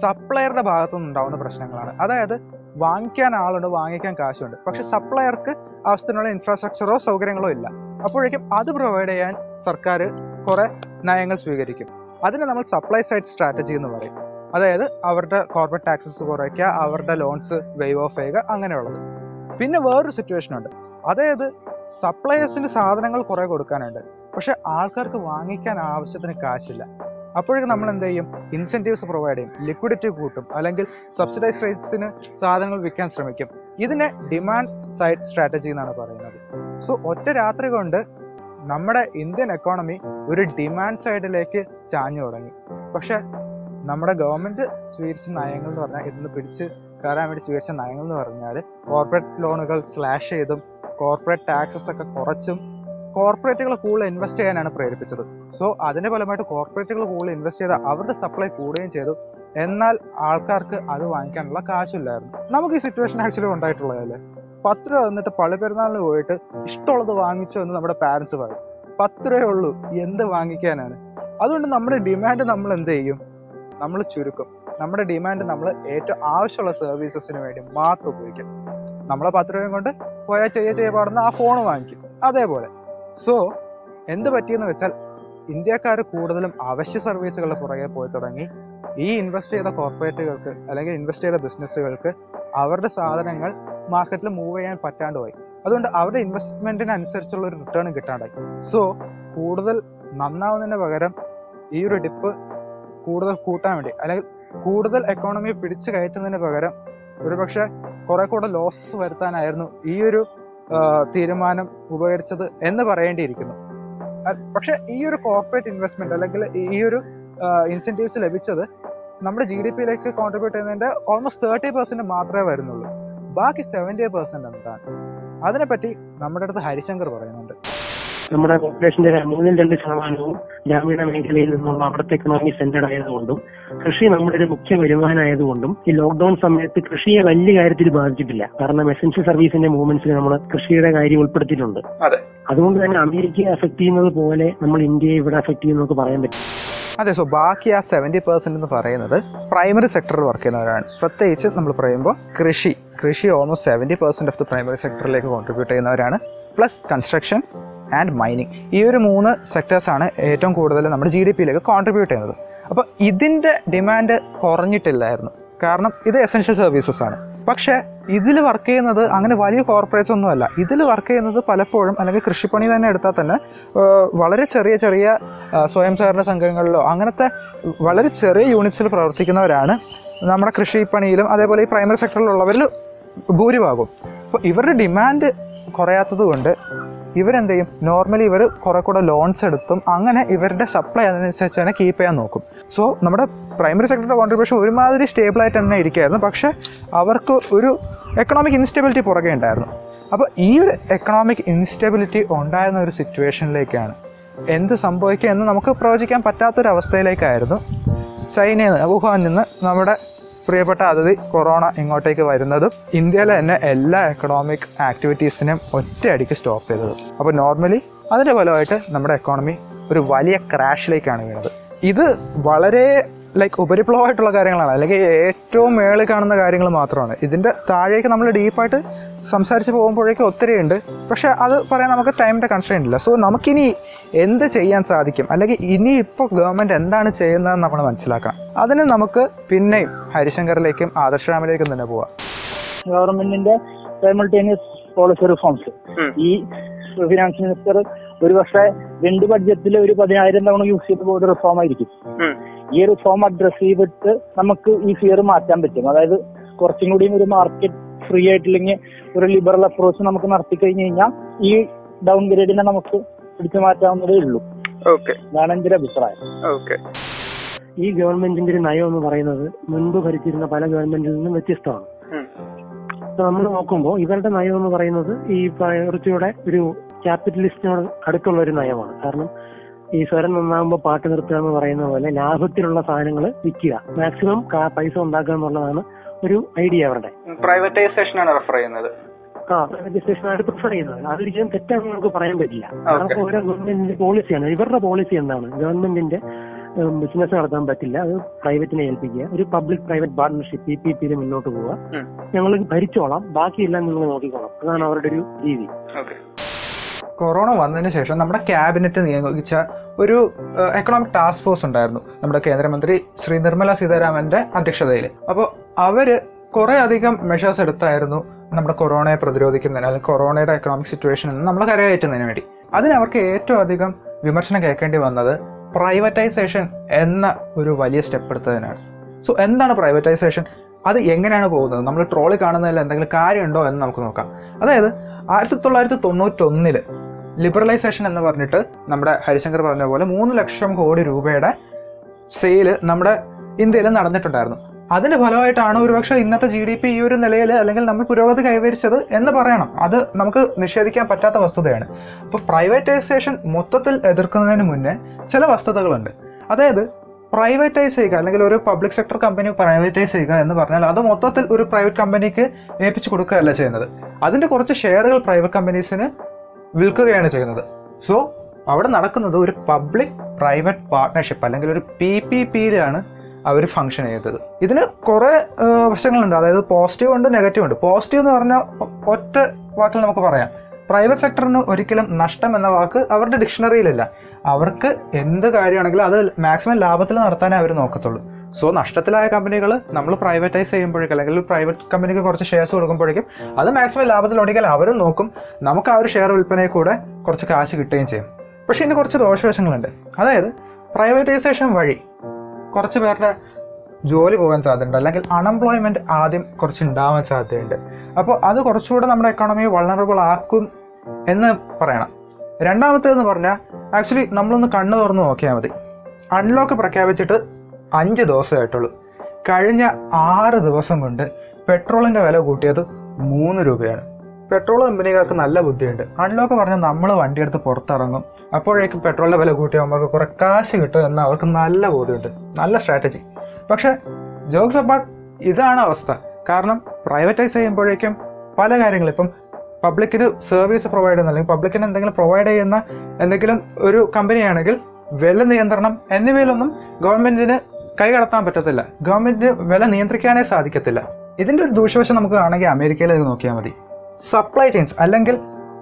A: സപ്ലയറുടെ ഭാഗത്തു നിന്നുണ്ടാവുന്ന പ്രശ്നങ്ങളാണ്. അതായത് വാങ്ങിക്കാൻ ആളുണ്ട് വാങ്ങിക്കാൻ കാശുണ്ട്. പക്ഷെ സപ്ലയർക്ക് ആവശ്യത്തിനുള്ള ഇൻഫ്രാസ്ട്രക്ചറോ സൗകര്യങ്ങളോ ഇല്ല. അപ്പോഴേക്കും അത് പ്രൊവൈഡ് ചെയ്യാൻ സർക്കാർ കുറെ നയങ്ങൾ സ്വീകരിക്കും. അതിന് നമ്മൾ സപ്ലൈ സൈഡ് സ്ട്രാറ്റജി എന്ന് പറയും. അതായത് അവരുടെ കോർപ്പറേറ്റ് ടാക്സസ് കുറയ്ക്കുക അവരുടെ ലോൺസ് വേവ് ഓഫ് ചെയ്യുക അങ്ങനെയുള്ളത്. പിന്നെ വേറൊരു സിറ്റുവേഷൻ ഉണ്ട്. അതായത് സപ്ലയേഴ്സിന് സാധനങ്ങൾ കുറെ കൊടുക്കാനുണ്ട്. പക്ഷെ ആൾക്കാർക്ക് വാങ്ങിക്കാൻ ആവശ്യത്തിന് കാശില്ല. അപ്പോഴേക്കും നമ്മൾ എന്ത് ചെയ്യും? ഇൻസെന്റീവ്സ് പ്രൊവൈഡ് ചെയ്യും. ലിക്വിഡിറ്റി കൂട്ടും. അല്ലെങ്കിൽ സബ്സിഡൈസ് റേറ്റ്സിന് സാധനങ്ങൾ വിൽക്കാൻ ശ്രമിക്കും. ഇതിനെ ഡിമാൻഡ് സൈഡ് സ്ട്രാറ്റജി എന്നാണ് പറയുന്നത്. സോ ഒറ്റ രാത്രി കൊണ്ട് നമ്മുടെ ഇന്ത്യൻ എക്കോണമി ഒരു ഡിമാൻഡ് സൈഡിലേക്ക് ചാഞ്ഞു തുടങ്ങി. പക്ഷെ നമ്മുടെ ഗവൺമെന്റ് സ്വീകരിച്ച നയങ്ങൾ എന്ന് പറഞ്ഞാൽ ഇന്ന് പിടിച്ച് കയറാൻ വേണ്ടി സ്വീകരിച്ച നയങ്ങൾ എന്ന് പറഞ്ഞാൽ കോർപ്പറേറ്റ് ലോണുകൾ സ്ലാഷ് ചെയ്തും കോർപ്പറേറ്റ് ടാക്സസ് ഒക്കെ കുറച്ചും കോർപ്പറേറ്റുകൾ കൂടുതൽ ഇൻവെസ്റ്റ് ചെയ്യാനാണ് പ്രേരിപ്പിച്ചത്. സോ അതിന്റെ ഫലമായിട്ട് കോർപ്പറേറ്റുകൾ കൂടുതൽ ഇൻവെസ്റ്റ് ചെയ്ത അവരുടെ സപ്ലൈ കൂടുകയും ചെയ്തു. എന്നാൽ ആൾക്കാർക്ക് അത് വാങ്ങിക്കാനുള്ള കാശില്ലായിരുന്നു. നമുക്ക് ഈ സിറ്റുവേഷൻ ആക്ച്വലി ഉണ്ടായിട്ടുള്ളതല്ലേ പത്ത് രൂപ തന്നിട്ട് പള്ളി പെരുന്നാളിന് പോയിട്ട് ഇഷ്ടമുള്ളത് വാങ്ങിച്ചു എന്ന് നമ്മുടെ പാരന്റ്സ് പറയും. പത്ത് രൂപയേ ഉള്ളൂ. എന്ത് വാങ്ങിക്കാനാണ്? അതുകൊണ്ട് നമ്മുടെ ഡിമാൻഡ് നമ്മൾ എന്ത് ചെയ്യും? നമ്മൾ ചുരുക്കും. നമ്മുടെ ഡിമാൻഡ് നമ്മൾ ഏറ്റവും ആവശ്യമുള്ള സർവീസസിന് വേണ്ടി മാത്രം ഉപയോഗിക്കും. നമ്മളെ പത്ത് രൂപയും കൊണ്ട് പോയാൽ ചെയ്യ ചെയ്യ പാടുന്ന ആ ഫോൺ വാങ്ങിക്കും. അതേപോലെ. സോ എന്ത് പറ്റിയെന്ന് വെച്ചാൽ ഇന്ത്യക്കാർ കൂടുതലും അവശ്യ സർവീസുകളുടെ പുറകെ പോയി തുടങ്ങി. ഈ ഇൻവെസ്റ്റ് ചെയ്ത കോർപ്പറേറ്റുകൾക്ക് അല്ലെങ്കിൽ ഇൻവെസ്റ്റ് ചെയ്ത ബിസിനസ്സുകൾക്ക് അവരുടെ സാധനങ്ങൾ മാർക്കറ്റിൽ മൂവ് ചെയ്യാൻ പറ്റാണ്ട് പോയി. അതുകൊണ്ട് അവരുടെ ഇൻവെസ്റ്റ്മെന്റിന് അനുസരിച്ചുള്ള ഒരു റിട്ടേൺ കിട്ടാണ്ടായി. സോ കൂടുതൽ നന്നാവുന്നതിന് പകരം ഈ ഒരു ഡിപ്പ് കൂടുതൽ കൂട്ടാൻ വേണ്ടി അല്ലെങ്കിൽ കൂടുതൽ എക്കോണമി പിടിച്ചു കയറ്റുന്നതിന് പകരം ഒരുപക്ഷെ കുറെ കൂടെ ലോസ് വരുത്താനായിരുന്നു ഈ ഒരു തീരുമാനം ഉപകരിച്ചത് എന്ന് പറയേണ്ടിയിരിക്കുന്നു. പക്ഷേ ഈ ഒരു കോർപ്പറേറ്റ് ഇൻവെസ്റ്റ്മെന്റ് അല്ലെങ്കിൽ ഈ ഒരു ഇൻസെന്റീവ്സ് ലഭിച്ചത് നമ്മുടെ ജി ഡി പിയിലേക്ക് കോൺട്രിബ്യൂട്ട് ചെയ്യുന്നതിന്റെ ഓൾമോസ്റ്റ് തേർട്ടി പെർസെന്റ് മാത്രമേ വരുന്നുള്ളൂ. ബാക്കി സെവന്റി പെർസെന്റ് എന്താണ്? അതിനെപ്പറ്റി നമ്മുടെ അടുത്ത് ഹരിശങ്കർ പറയുന്നുണ്ട്.
B: നമ്മുടെ പോപ്പുലേഷന്റെ മൂന്നിൽ രണ്ട് ശതമാനവും ഗ്രാമീണ മേഖലയിൽ നിന്നുള്ള അവിടുത്തെ എക്കണോമി സെന്റർഡ് ആയതുകൊണ്ടും കൃഷി നമ്മുടെ ഒരു മുഖ്യ വരുമാനമായതുകൊണ്ടും ഈ ലോക്ക്ഡൌൺ സമയത്ത് കൃഷിയെ വലിയ കാര്യത്തിൽ ബാധിച്ചിട്ടില്ല. കാരണം എസെൻഷ്യൽ സർവീസിന്റെ മൂവ്മെന്റ്സിൽ നമ്മൾ കൃഷിയുടെ കാര്യം ഉൾപ്പെടുത്തിയിട്ടുണ്ട്.
A: അതെ.
B: അതുകൊണ്ട് തന്നെ അമേരിക്കയെ അഫക്ട് ചെയ്യുന്നത് പോലെ നമ്മൾ ഇന്ത്യയെ ഇവിടെ അഫക്ട് ചെയ്യുന്ന നമുക്ക് പറയാൻ പറ്റും.
A: അതെ സോ ബാക്കി ആ സെവന്റി പെർസെന്റ് എന്ന് പറയുന്നത് പ്രൈമറി സെക്ടറിൽ വർക്ക് ചെയ്യുന്നവരാണ്. പ്രത്യേകിച്ച് നമ്മൾ പറയുമ്പോൾ കൃഷി. കൃഷി almost seventy percent of the primary സെക്ടറിലേക്ക് contribute ചെയ്യുന്നവരാണ്. പ്ലസ് കൺസ്ട്രക്ഷൻ ആൻഡ് മൈനിങ് ഈ ഒരു മൂന്ന് സെക്ടേഴ്സാണ് ഏറ്റവും കൂടുതൽ നമ്മുടെ ജി ഡി പിയിലേക്ക് കോൺട്രിബ്യൂട്ട് ചെയ്യുന്നത്. അപ്പോൾ ഇതിന്റെ ഡിമാൻഡ് കുറഞ്ഞിട്ടില്ലായിരുന്നു. കാരണം ഇത് എസെൻഷ്യൽ സർവീസസ് ആണ്. പക്ഷേ ഇതിൽ വർക്ക് ചെയ്യുന്നത് അങ്ങനെ വലിയ കോർപ്പറേറ്റ്സ് ഒന്നുമല്ല ഇതിൽ വർക്ക് ചെയ്യുന്നത് പലപ്പോഴും അല്ലെങ്കിൽ കൃഷിപ്പണി തന്നെ എടുത്താൽ തന്നെ വളരെ ചെറിയ ചെറിയ സ്വയം സഹകരണ സംഘങ്ങളിലോ അങ്ങനത്തെ വളരെ ചെറിയ യൂണിറ്റ്സിൽ പ്രവർത്തിക്കുന്നവരാണ് നമ്മുടെ കൃഷിപ്പണിയിലും അതേപോലെ ഈ പ്രൈമറി സെക്ടറിലുള്ളവരിൽ ഭൂരിഭാഗവും. അപ്പോൾ ഇവരുടെ ഡിമാൻഡ് കുറയാത്തത് കൊണ്ട് ഇവരെന്ത് ചെയ്യും നോർമലി ഇവർ കുറെ കൂടെ ലോൺസ് എടുത്തും അങ്ങനെ ഇവരുടെ സപ്ലൈ അതിനനുസരിച്ച് തന്നെ കീപ്പ് ചെയ്യാൻ നോക്കും. സോ നമ്മുടെ പ്രൈമറി സെക്ടറിന്റെ കോൺട്രിബ്യൂഷൻ ഒരുമാതിരി സ്റ്റേബിൾ ആയിട്ട് തന്നെ ഇരിക്കുകയായിരുന്നു പക്ഷേ അവർക്ക് ഒരു എക്കണോമിക് ഇൻസ്റ്റെബിലിറ്റി പുറകെ ഉണ്ടായിരുന്നു. അപ്പോൾ ഈ ഒരു എക്കണോമിക് ഇൻസ്റ്റെബിലിറ്റി ഉണ്ടായിരുന്ന ഒരു സിറ്റുവേഷനിലേക്കാണ് എന്ത് സംഭവിക്കുക എന്ന് നമുക്ക് പ്രവചിക്കാൻ പറ്റാത്തൊരവസ്ഥയിലേക്കായിരുന്നു ചൈനയിൽ നിന്ന് വുഹാനിൽ നിന്ന് നമ്മുടെ പ്രിയപ്പെട്ട അതിഥി കൊറോണ ഇങ്ങോട്ടേക്ക് വരുന്നതും ഇന്ത്യയിലെ തന്നെ എല്ലാ എക്കണോമിക് ആക്ടിവിറ്റീസിനും ഒറ്റയടിക്ക് സ്റ്റോപ്പ് ചെയ്തത്. അപ്പോൾ നോർമലി അതിന്റെ ഫലമായിട്ട് നമ്മുടെ എക്കോണമി ഒരു വലിയ ക്രാഷിലേക്കാണ് വീണത്. ഇത് വളരെ ലൈക്ക് ഉപരിപ്ലവമായിട്ടുള്ള കാര്യങ്ങളാണ്. അല്ലെങ്കിൽ ഏറ്റവും മേളിൽ കാണുന്ന കാര്യങ്ങൾ മാത്രമാണ്. ഇതിന്റെ താഴേക്ക് നമ്മൾ ഡീപ്പായിട്ട് സംസാരിച്ച് പോകുമ്പോഴേക്കും ഒത്തിരി ഉണ്ട് പക്ഷേ അത് പറയാൻ നമുക്ക് ടൈമിന്റെ കൺസ്ട്രെയിന്റ് ഇല്ല. സോ നമുക്കിനി എന്ത് ചെയ്യാൻ സാധിക്കും? അല്ലെങ്കിൽ ഇനി ഇപ്പോൾ ഗവൺമെന്റ് എന്താണ് ചെയ്യുന്നതെന്ന് നമ്മൾ മനസ്സിലാക്കണം. അതിന് നമുക്ക് പിന്നെയും ഹരിശങ്കറിലേക്കും ആദർശരാമിലേക്കും തന്നെ പോവാം.
D: ഗവൺമെന്റിന്റെ സൈമൾട്ടേനിയസ് പോളിസി റിഫോംസ് ഈ ഫിനാൻസ് മിനിസ്റ്റർ ഒരു പക്ഷേ രണ്ട് ബഡ്ജറ്റിൽ ഒരു പതിനായിരം തവണ യൂസ് ചെയ്ത് പോകുന്ന റിഫോം ആയിരിക്കും. ഈ ഒരു ഫോം അഡ്രസ് ചെയ്തിട്ട് നമുക്ക് ഈ ഫിയർ മാറ്റാൻ പറ്റും. അതായത് കുറച്ചും കൂടിയും ഒരു മാർക്കറ്റ് ഫ്രീ ആയിട്ടില്ലെങ്കിൽ ഒരു ലിബറൽ അപ്രോച്ച് നമുക്ക് നടത്തി കഴിഞ്ഞു കഴിഞ്ഞാൽ ഈ ഡൗൺ ഗ്രേഡിനെ നമുക്ക് പിടിച്ചു മാറ്റാവുന്നതേ ഉള്ളൂ.
A: ഞാൻ
D: ഇതാണ് എന്റെ ഒരു അഭിപ്രായം.
B: ഈ ഗവൺമെന്റിന്റെ ഒരു നയം എന്ന് പറയുന്നത് മുൻപ് ഭരിച്ചിരുന്ന പല ഗവൺമെന്റിൽ നിന്നും വ്യത്യസ്തമാണ്. നമ്മൾ നോക്കുമ്പോൾ ഇവരുടെ നയം എന്ന് പറയുന്നത് ഈ കുറച്ചുകൂടെ ഒരു ക്യാപിറ്റലിസ്റ്റിനോട് അടുത്തുള്ള ഒരു നയമാണ്. കാരണം ഈ സ്വരം നന്നാകുമ്പോൾ പാട്ട് നിർത്തുക എന്ന് പറയുന്ന പോലെ ലാഭത്തിലുള്ള സാധനങ്ങൾ വിൽക്കുക. മാക്സിമം പൈസ ഉണ്ടാക്കുക എന്നുള്ളതാണ് ഒരു ഐഡിയ അവരുടെ.
A: പ്രൈവറ്റൈസേഷൻ ആണ് റെഫർ ചെയ്യുന്നത്.
B: ആ രജിസ്ട്രേഷനായിട്ട് പ്രിഫർ ചെയ്യുന്നത്. അതൊരിക്കലും തെറ്റാണെന്ന് നമുക്ക് പറയാൻ പറ്റില്ല. കാരണം ഓരോ ഗവൺമെന്റിന്റെ പോളിസിയാണ് ഇവരുടെ പോളിസി എന്താണ്? ഗവൺമെന്റിന്റെ ബിസിനസ് നടത്താൻ പറ്റില്ല. അത് പ്രൈവറ്റിനെ ഏൽപ്പിക്കുക. ഒരു public private partnership P P പിയിൽ മുന്നോട്ട് പോവുക. ഞങ്ങൾ ഭരിച്ചോളാം. ബാക്കിയെല്ലാം നിങ്ങൾ നോക്കിക്കോളാം. അതാണ് അവരുടെ ഒരു രീതി.
A: ഓക്കെ കൊറോണ വന്നതിന് ശേഷം നമ്മുടെ ക്യാബിനറ്റ് നിയോഗിച്ച ഒരു എക്കണോമിക് ടാസ്ക് ഫോഴ്സ് ഉണ്ടായിരുന്നു നമ്മുടെ കേന്ദ്രമന്ത്രി ശ്രീ നിർമ്മല സീതാരാമന്റെ അധ്യക്ഷതയിൽ അപ്പോൾ അവർ കുറേ അധികം മെഷേഴ്സ് എടുത്തായിരുന്നു നമ്മുടെ കൊറോണയെ പ്രതിരോധിക്കുന്നതിന് അല്ലെങ്കിൽ കൊറോണയുടെ എക്കണോമിക് സിറ്റുവേഷനിൽ നിന്ന് നമ്മൾ കരകയറ്റുന്നതിന് വേണ്ടി. അതിന് അവർക്ക് ഏറ്റവും അധികം വിമർശനം കേൾക്കേണ്ടി വന്നത് പ്രൈവറ്റൈസേഷൻ എന്ന ഒരു വലിയ സ്റ്റെപ്പ് എടുത്തതിനാണ്. സോ എന്താണ് പ്രൈവറ്റൈസേഷൻ അത് എങ്ങനെയാണ് പോകുന്നത്? നമ്മൾ ട്രോളി കാണുന്നതിൽ എന്തെങ്കിലും കാര്യമുണ്ടോ എന്ന് നമുക്ക് നോക്കാം. അതായത് ആയിരത്തി തൊള്ളായിരത്തി തൊണ്ണൂറ്റൊന്നിൽ ലിബറലൈസേഷൻ എന്ന് പറഞ്ഞിട്ട് നമ്മുടെ ഹരിശങ്കർ പറഞ്ഞ പോലെ മൂന്ന് ലക്ഷം കോടി രൂപയുടെ സെയിൽ നമ്മുടെ ഇന്ത്യയിൽ നടന്നിട്ടുണ്ടായിരുന്നു. അതിന്റെ ഫലമായിട്ടാണ് ഒരുപക്ഷെ ഇന്നത്തെ ജി ഡി പി ഈ ഒരു നിലയിൽ അല്ലെങ്കിൽ നമ്മൾ പുരോഗതി കൈവരിച്ചത് എന്ന് പറയണം. അത് നമുക്ക് നിഷേധിക്കാൻ പറ്റാത്ത വസ്തുതയാണ്. അപ്പോൾ പ്രൈവറ്റൈസേഷൻ മൊത്തത്തിൽ എതിർക്കുന്നതിന് മുന്നേ ചില വസ്തുതകളുണ്ട്. അതായത് പ്രൈവറ്റൈസ് ചെയ്യുക അല്ലെങ്കിൽ ഒരു പബ്ലിക് സെക്ടർ കമ്പനി പ്രൈവറ്റൈസ് ചെയ്യുക എന്ന് പറഞ്ഞാൽ അത് മൊത്തത്തിൽ ഒരു പ്രൈവറ്റ് കമ്പനിക്ക് ഏൽപ്പിച്ചു കൊടുക്കുകയല്ല ചെയ്യുന്നത്. അതിന്റെ കുറച്ച് ഷെയറുകൾ പ്രൈവറ്റ് കമ്പനീസിന് വിൽക്കുകയാണ് ചെയ്യുന്നത്. സോ അവിടെ നടക്കുന്നത് ഒരു പബ്ലിക് പ്രൈവറ്റ് പാർട്ട്ണർഷിപ്പ് അല്ലെങ്കിൽ ഒരു പി പി പിയിലാണ് അവർ ഫങ്ഷൻ ചെയ്തത് ഇതിന് കുറേ വശങ്ങളുണ്ട്. അതായത് പോസിറ്റീവ് ഉണ്ട് നെഗറ്റീവ് ഉണ്ട്. പോസിറ്റീവ് എന്ന് പറഞ്ഞാൽ ഒറ്റ വാക്കിൽ നമുക്ക് പറയാം. പ്രൈവറ്റ് സെക്ടറിന് ഒരിക്കലും നഷ്ടം എന്ന വാക്ക് അവരുടെ ഡിക്ഷണറിയിലല്ല അവർക്ക് എന്ത് കാര്യമാണെങ്കിലും അത് മാക്സിമം ലാഭത്തിൽ നടത്താനേ അവർ നോക്കത്തുള്ളൂ. സോ നഷ്ടത്തിലായ കമ്പനികൾ നമ്മൾ പ്രൈവറ്റൈസ് ചെയ്യുമ്പോഴേക്കും അല്ലെങ്കിൽ പ്രൈവറ്റ് കമ്പനിക്ക് കുറച്ച് ഷെയർസ് കൊടുക്കുമ്പോഴേക്കും അത് മാക്സിമം ലാഭത്തിലുണ്ടെങ്കിൽ അവരും നോക്കും നമുക്ക് ആ ഒരു ഷെയർ വിൽപ്പനയിൽ കൂടെ കുറച്ച് കാശ് കിട്ടുകയും ചെയ്യും. പക്ഷേ ഇതിന് കുറച്ച് ദോഷവശങ്ങളുണ്ട്. അതായത് പ്രൈവറ്റൈസേഷൻ വഴി കുറച്ച് പേരുടെ ജോലി പോകാൻ സാധ്യതയുണ്ട് അല്ലെങ്കിൽ അൺഎംപ്ലോയ്മെന്റ് ആദ്യം കുറച്ച് ഉണ്ടാവാൻ സാധ്യതയുണ്ട്. അപ്പോൾ അത് കുറച്ചുകൂടെ നമ്മുടെ എക്കോണമിയെ വളണറബിൾ ആക്കും എന്ന് പറയണം. രണ്ടാമത്തേതെന്ന് പറഞ്ഞാൽ ആക്ച്വലി നമ്മളൊന്ന് കണ്ണു തുറന്ന് നോക്കിയാൽ മതി. അൺലോക്ക് പ്രഖ്യാപിച്ചിട്ട് അഞ്ച് ദിവസമായിട്ടുള്ളൂ. കഴിഞ്ഞ ആറ് ദിവസം കൊണ്ട് പെട്രോളിന്റെ വില കൂട്ടിയത് മൂന്ന് രൂപയാണ്. പെട്രോൾ കമ്പനിക്കാർക്ക് നല്ല ബുദ്ധിയുണ്ട്. അൺലോക്ക് പറഞ്ഞാൽ നമ്മൾ വണ്ടിയെടുത്ത് പുറത്തിറങ്ങും. അപ്പോഴേക്കും പെട്രോളിന്റെ വില കൂട്ടി നമുക്ക് കുറെ കാശ് കിട്ടും എന്ന് അവർക്ക് നല്ല ബോധ്യമുണ്ട്. നല്ല സ്ട്രാറ്റജി പക്ഷേ ജോക്സ് അപ്പാർട്ട് ഇതാണ് അവസ്ഥ. കാരണം പ്രൈവറ്റൈസ് ചെയ്യുമ്പോഴേക്കും പല കാര്യങ്ങളും. ഇപ്പം പബ്ലിക്കിന് സർവീസ് പ്രൊവൈഡ് ചെയ്യുന്ന അല്ലെങ്കിൽ പബ്ലിക്കിന് എന്തെങ്കിലും പ്രൊവൈഡ് ചെയ്യുന്ന എന്തെങ്കിലും ഒരു കമ്പനിയാണെങ്കിൽ വില നിയന്ത്രണം എന്നിവയിലൊന്നും ഗവൺമെന്റിന് കൈകടത്താൻ പറ്റത്തില്ല. ഗവൺമെന്റിന് വില നിയന്ത്രിക്കാനേ സാധിക്കത്തില്ല. ഇതിന്റെ ഒരു ദൂഷ്യവശം നമുക്ക് ആണെങ്കിൽ അമേരിക്കയിലേക്ക് നോക്കിയാൽ മതി. സപ്ലൈ ചെയിൻസ് അല്ലെങ്കിൽ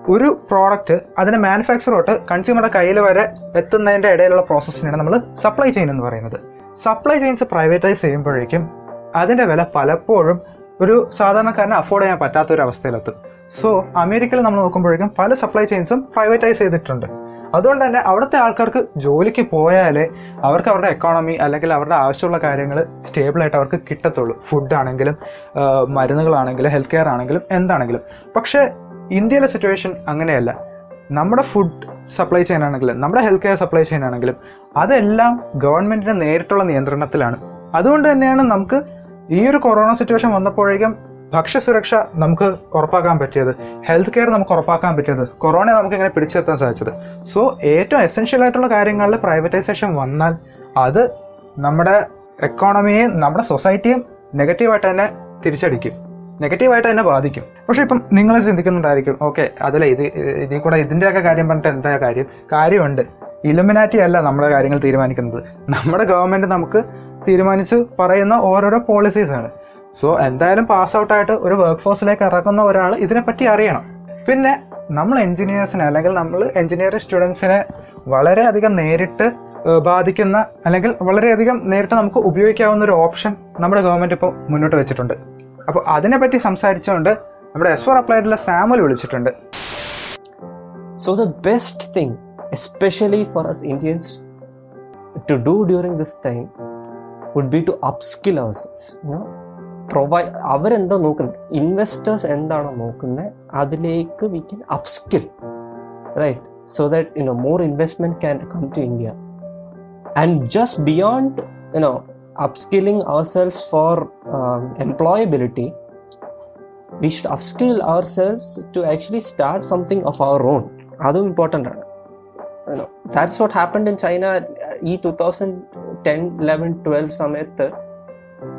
A: ഒരു പ്രോഡക്റ്റ് അതിന് മാനുഫാക്ചർ തൊട്ട് കൺസ്യൂമറുടെ കയ്യിൽ വരെ എത്തുന്നതിന്റെ ഇടയിലുള്ള പ്രോസസ്സിനാണ് നമ്മൾ സപ്ലൈ ചെയിൻ എന്ന് പറയുന്നത്. സപ്ലൈ ചെയിൻസ് പ്രൈവറ്റൈസ് ചെയ്യുമ്പോഴേക്കും അതിന്റെ വില പലപ്പോഴും ഒരു സാധാരണക്കാരന് അഫോർഡ് ചെയ്യാൻ പറ്റാത്ത ഒരു അവസ്ഥയിലെത്തും. സോ അമേരിക്കയിൽ നമ്മൾ നോക്കുമ്പോഴേക്കും പല സപ്ലൈ ചെയിൻസും പ്രൈവറ്റൈസ് ചെയ്തിട്ടുണ്ട്. അതുകൊണ്ട് തന്നെ അവിടുത്തെ ആൾക്കാർക്ക് ജോലിക്ക് പോയാലേ അവർക്ക് അവരുടെ എക്കോണമി അല്ലെങ്കിൽ അവരുടെ ആവശ്യമുള്ള കാര്യങ്ങൾ സ്റ്റേബിളായിട്ട് അവർക്ക് കിട്ടത്തുള്ളൂ. ഫുഡ് ആണെങ്കിലും മരുന്നുകളാണെങ്കിലും ഹെൽത്ത് കെയർ ആണെങ്കിലും എന്താണെങ്കിലും. പക്ഷേ ഇന്ത്യയിലെ സിറ്റുവേഷൻ അങ്ങനെയല്ല. നമ്മുടെ ഫുഡ് സപ്ലൈ ചെയ്യാനാണെങ്കിലും നമ്മുടെ ഹെൽത്ത് കെയർ സപ്ലൈ ചെയ്യാനാണെങ്കിലും അതെല്ലാം ഗവൺമെന്റിന്റെ നേരിട്ടുള്ള നിയന്ത്രണത്തിലാണ്. അതുകൊണ്ട് തന്നെയാണ് നമുക്ക് ഈ ഒരു കൊറോണ സിറ്റുവേഷൻ വന്നപ്പോഴേക്കും ഭക്ഷ്യസുരക്ഷ നമുക്ക് ഉറപ്പാക്കാൻ പറ്റിയത് ഹെൽത്ത് കെയർ നമുക്ക് ഉറപ്പാക്കാൻ പറ്റിയത് കൊറോണ നമുക്ക് ഇങ്ങനെ പിടിച്ചെത്താൻ സാധിച്ചത്. സോ ഏറ്റവും എസെൻഷ്യൽ ആയിട്ടുള്ള കാര്യങ്ങളിൽ പ്രൈവറ്റൈസേഷൻ വന്നാൽ അത് നമ്മുടെ എക്കോണമിയെയും നമ്മുടെ സൊസൈറ്റിയും നെഗറ്റീവായിട്ട് തന്നെ തിരിച്ചടിക്കും. നെഗറ്റീവായിട്ട് തന്നെ ബാധിക്കും. പക്ഷേ ഇപ്പം നിങ്ങൾ ചിന്തിക്കുന്നുണ്ടായിരിക്കും ഓക്കെ അതല്ല ഇത് ഇതിൽ കൂടെ ഇതിന്റെയൊക്കെ കാര്യം പറഞ്ഞിട്ട് എന്താ കാര്യം? കാര്യമുണ്ട്. ഇലുമിനാറ്റി അല്ല നമ്മുടെ കാര്യങ്ങൾ തീരുമാനിക്കുന്നത്. നമ്മുടെ ഗവൺമെന്റ് നമുക്ക് തീരുമാനിച്ച് പറയുന്ന ഓരോരോ പോളിസീസാണ് സോ എന്തായാലും പാസ് ഔട്ടായിട്ട് ഒരു വർക്ക് ഫോഴ്സിലേക്ക് ഇറങ്ങുന്ന ഒരാൾ ഇതിനെപ്പറ്റി അറിയണം. പിന്നെ നമ്മൾ എൻജിനീയേഴ്സിനെ അല്ലെങ്കിൽ നമ്മൾ എഞ്ചിനീയറിംഗ് സ്റ്റുഡൻസിനെ വളരെയധികം നേരിട്ട് ബാധിക്കുന്ന അല്ലെങ്കിൽ വളരെയധികം നേരിട്ട് നമുക്ക് ഉപയോഗിക്കാവുന്ന ഒരു ഓപ്ഷൻ നമ്മുടെ ഗവൺമെന്റ് ഇപ്പോൾ മുന്നോട്ട് വെച്ചിട്ടുണ്ട്. അപ്പോൾ അതിനെപ്പറ്റി സംസാരിച്ചുകൊണ്ട് നമ്മുടെ എസ് ഫോർ അപ്ലൈഡിലെ സാമുൽ വിളിച്ചിട്ടുണ്ട്.
E: So the best thing especially for us Indians to do during this time would be to upskill ourselves. Provide അവരെന്താ നോക്കുന്നത് ഇൻവെസ്റ്റേഴ്സ് എന്താണോ നോക്കുന്നത് അതിലേക്ക് we can upskill right so that you know more investment can come to India and just beyond you know upskilling ourselves for um, employability we should upskill ourselves to actually start something of our own അതും important ആണ് that's what happened in China ഈ two thousand ten eleven twelve സമയത്ത്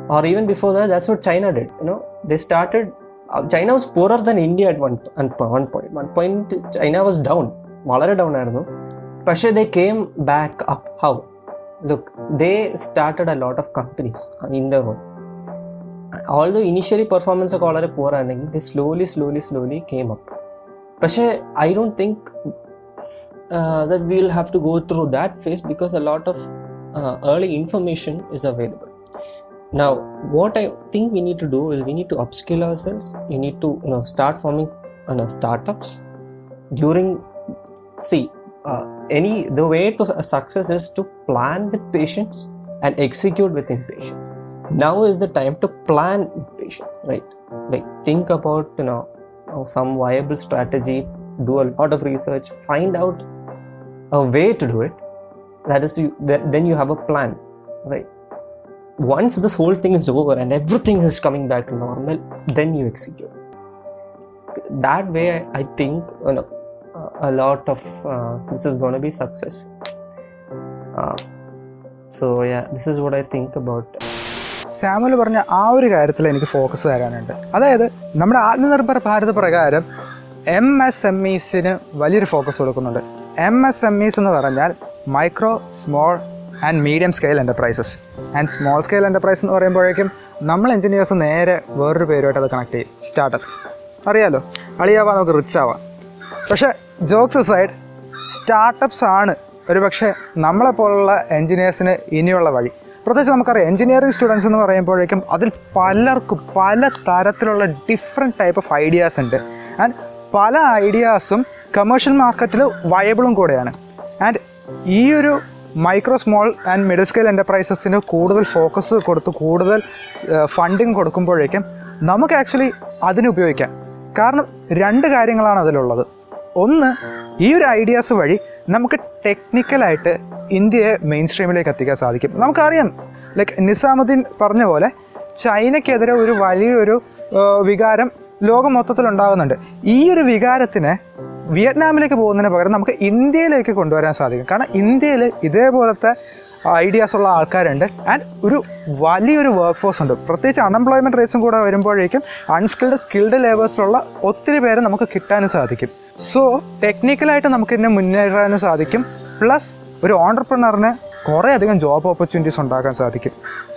E: or even before that that's what China did you know they started uh, China was poorer than India at one, at one point one point China was down വളരെ down ആയിരുന്നു പക്ഷേ they came back up how look they started a lot of companies in their own although initially performance ഒക്കെ വളരെ poor ആണെങ്കിൽ they slowly slowly slowly came up പക്ഷേ I don't think that we'll have to go through that phase because a lot of uh, early information is available now what i think we need to do is we need to upskill ourselves. We need to you know start forming you know, startups during see uh, any the way to success is to plan with patience and execute with impatience now is the time to plan with patience right? Like think about you know uh, some viable strategy do a lot of research find out a way to do it. That is you th- then you have a plan right once this whole thing is over and everything is coming back to normal then you execute that way i, think you know, a lot of uh, this is going to be successful uh, so yeah this is what i think about
A: Samuel പറഞ്ഞ ആ ഒരു കാര്യത്തിൽ എനിക്ക് focus തരാനുണ്ട് അതായത് നമ്മുടെ ആത്മനിർഭർ ഭാരത് പ്രകാരം M S M ഇസിന് വലിയൊരു focus കൊടുക്കുന്നുണ്ട് എം എസ് എം ഇസ് എന്ന് പറഞ്ഞാൽ micro small and medium scale enterprises and small scale enterprise എന്ന് പറയുമ്പോഴേക്കും നമ്മൾ എഞ്ചിനീയേഴ്സ് നേരെ വേറൊരു പേരുമായിട്ട് അത് കണക്ട് ചെയ്യും. സ്റ്റാർട്ടപ്സ് അറിയാലോ? അളിയാവാൻ നമുക്ക് റിച്ച് ആവാം. പക്ഷേ ജോക്സ് സൈഡ് സ്റ്റാർട്ടപ്സ് ആണ് ഒരു പക്ഷേ നമ്മളെപ്പോലുള്ള എഞ്ചിനീയേഴ്സിന് ഇനിയുള്ള വഴി. പ്രത്യേകിച്ച് നമുക്കറിയാം എഞ്ചിനീയറിംഗ് സ്റ്റുഡൻസ് എന്ന് പറയുമ്പോഴേക്കും അതിൽ പലർക്കും പല തരത്തിലുള്ള ഡിഫറെന്റ് ടൈപ്പ് ഓഫ് ഐഡിയാസ് ഉണ്ട്. ആൻഡ് പല ഐഡിയാസും കമേഴ്ഷ്യൽ മാർക്കറ്റിൽ വയബിളും കൂടെയാണ്. ആൻഡ് ഈ ഒരു micro small and middle scale എന്റർപ്രൈസസിന് കൂടുതൽ ഫോക്കസ് കൊടുത്ത് കൂടുതൽ ഫണ്ടിങ് കൊടുക്കുമ്പോഴേക്കും നമുക്ക് ആക്ച്വലി അതിന് ഉപയോഗിക്കാം. കാരണം രണ്ട് കാര്യങ്ങളാണ് അതിലുള്ളത്. ഒന്ന് ഈ ഒരു ഐഡിയാസ് വഴി നമുക്ക് ടെക്നിക്കലായിട്ട് ഇന്ത്യയെ മെയിൻ സ്ട്രീമിലേക്ക് എത്തിക്കാൻ സാധിക്കും. നമുക്കറിയാം ലൈക്ക് നിസാമുദ്ദീൻ പറഞ്ഞ പോലെ ചൈനയ്ക്കെതിരെ ഒരു വലിയൊരു വികാരം ലോകം മൊത്തത്തിൽ ഉണ്ടാകുന്നുണ്ട്. ഈ ഒരു വികാരത്തിനെ വിയറ്റ്നാമിലേക്ക് പോകുന്നതിന് പകരം നമുക്ക് ഇന്ത്യയിലേക്ക് കൊണ്ടുവരാൻ സാധിക്കും. കാരണം ഇന്ത്യയിൽ ഇതേപോലത്തെ ഐഡിയാസ് ഉള്ള ആൾക്കാരുണ്ട്. ആൻഡ് ഒരു വലിയൊരു വർക്ക് ഫോഴ്സ് ഉണ്ട്. പ്രത്യേകിച്ച് അൺഎംപ്ലോയ്മെന്റ് റേറ്റ്സും കൂടെ വരുമ്പോഴേക്കും അൺസ്കിൽഡ് സ്കിൽഡ് ലേബേഴ്സിലുള്ള ഒത്തിരി പേരെ നമുക്ക് കിട്ടാനും സാധിക്കും. സോ ടെക്നിക്കലായിട്ട് നമുക്ക് ഇതിനെ മുന്നേറാനും സാധിക്കും. പ്ലസ് ഒരു ഓണ്ടർപ്രണറിന് കുറേ അധികം ജോബ് ഓപ്പർച്യൂണിറ്റീസ് ഉണ്ടാക്കാൻ സാധിക്കും.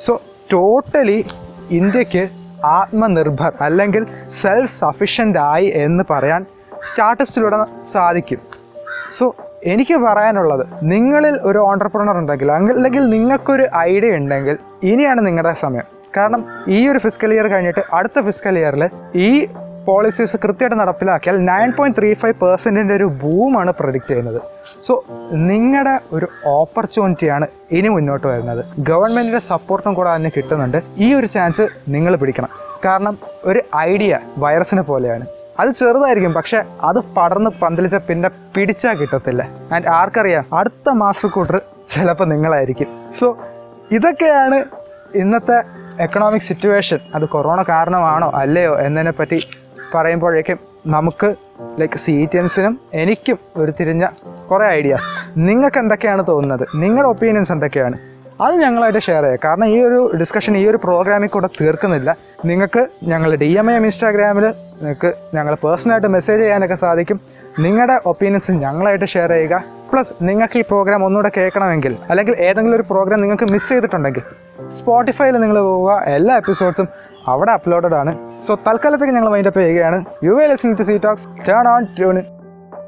A: സോ ടോട്ടലി ഇന്ത്യയ്ക്ക് ആത്മനിർഭർ അല്ലെങ്കിൽ സെൽഫ് സഫിഷ്യന്റ് ആയി എന്ന് പറയാൻ സ്റ്റാർട്ടപ്സിലൂടെ സാധിക്കും. സോ എനിക്ക് പറയാനുള്ളത് നിങ്ങളിൽ ഒരു ഓണ്ടർപ്രണർ ഉണ്ടെങ്കിൽ അല്ലെങ്കിൽ നിങ്ങൾക്കൊരു ഐഡിയ ഉണ്ടെങ്കിൽ ഇനിയാണ് നിങ്ങളുടെ സമയം. കാരണം ഈ ഒരു ഫിസിക്കൽ ഇയർ കഴിഞ്ഞിട്ട് അടുത്ത ഫിസിക്കൽ ഇയറിൽ ഈ പോളിസീസ് കൃത്യമായിട്ട് നടപ്പിലാക്കിയാൽ നയൻ പോയിന്റ് ത്രീ ഫൈവ് പെർസെന്റിന്റെ ഒരു ബൂമാണ് പ്രൊഡിക്റ്റ് ചെയ്യുന്നത്. സോ നിങ്ങളുടെ ഒരു ഓപ്പർച്യൂണിറ്റിയാണ് ഇനി മുന്നോട്ട് വരുന്നത്. ഗവൺമെന്റിന്റെ സപ്പോർട്ടും കൂടെ അതിന് കിട്ടുന്നുണ്ട്. ഈ ഒരു ചാൻസ് നിങ്ങൾ പിടിക്കണം. കാരണം ഒരു ഐഡിയ വൈറസിനെ പോലെയാണ്. അത് ചെറുതായിരിക്കും പക്ഷെ അത് പടർന്ന് പന്തലിച്ച പിന്നെ പിടിച്ചാൽ കിട്ടത്തില്ല. ആൻഡ് ആർക്കറിയാം അടുത്ത മാസ്റ്റർ കൂട്ടർ ചിലപ്പോൾ നിങ്ങളായിരിക്കും. സോ ഇതൊക്കെയാണ് ഇന്നത്തെ എക്കണോമിക് സിറ്റുവേഷൻ അത് കൊറോണ കാരണമാണോ അല്ലയോ എന്നതിനെ പറ്റി പറയുമ്പോഴേക്കും നമുക്ക് ലൈക്ക് സീറ്റിയൻസിനും എനിക്കും ഒരു തിരിഞ്ഞ കുറേ ഐഡിയാസ് നിങ്ങൾക്ക് എന്തൊക്കെയാണ് തോന്നുന്നത്? നിങ്ങളുടെ ഒപ്പീനിയൻസ് എന്തൊക്കെയാണ്? അത് ഞങ്ങളായിട്ട് ഷെയർ ചെയ്യുക കാരണം ഈ ഒരു ഡിസ്കഷൻ ഈ ഒരു പ്രോഗ്രാമിൽ കൂടെ തീർക്കുന്നില്ല. നിങ്ങൾക്ക് ഞങ്ങൾ ഡി എം എം ഇൻസ്റ്റാഗ്രാമിൽ നിങ്ങൾക്ക് ഞങ്ങൾ പേഴ്സണലായിട്ട് മെസ്സേജ് ചെയ്യാനൊക്കെ സാധിക്കും. നിങ്ങളുടെ ഒപ്പീനിയൻസ് ഞങ്ങളായിട്ട് ഷെയർ ചെയ്യുക. പ്ലസ് നിങ്ങൾക്ക് ഈ പ്രോഗ്രാം ഒന്നുകൂടെ കേൾക്കണമെങ്കിൽ അല്ലെങ്കിൽ ഏതെങ്കിലും ഒരു പ്രോഗ്രാം നിങ്ങൾക്ക് മിസ് ചെയ്തിട്ടുണ്ടെങ്കിൽ സ്പോട്ടിഫൈയിൽ നിങ്ങൾ പോവുക. എല്ലാ എപ്പിസോഡ്സും അവിടെ അപ്ലോഡഡ് ആണ്. സോ തൽക്കാലത്തേക്ക് ഞങ്ങൾ മൈൻഡപ്പ് ചെയ്യുകയാണ്. You are listening to C talks turn on tune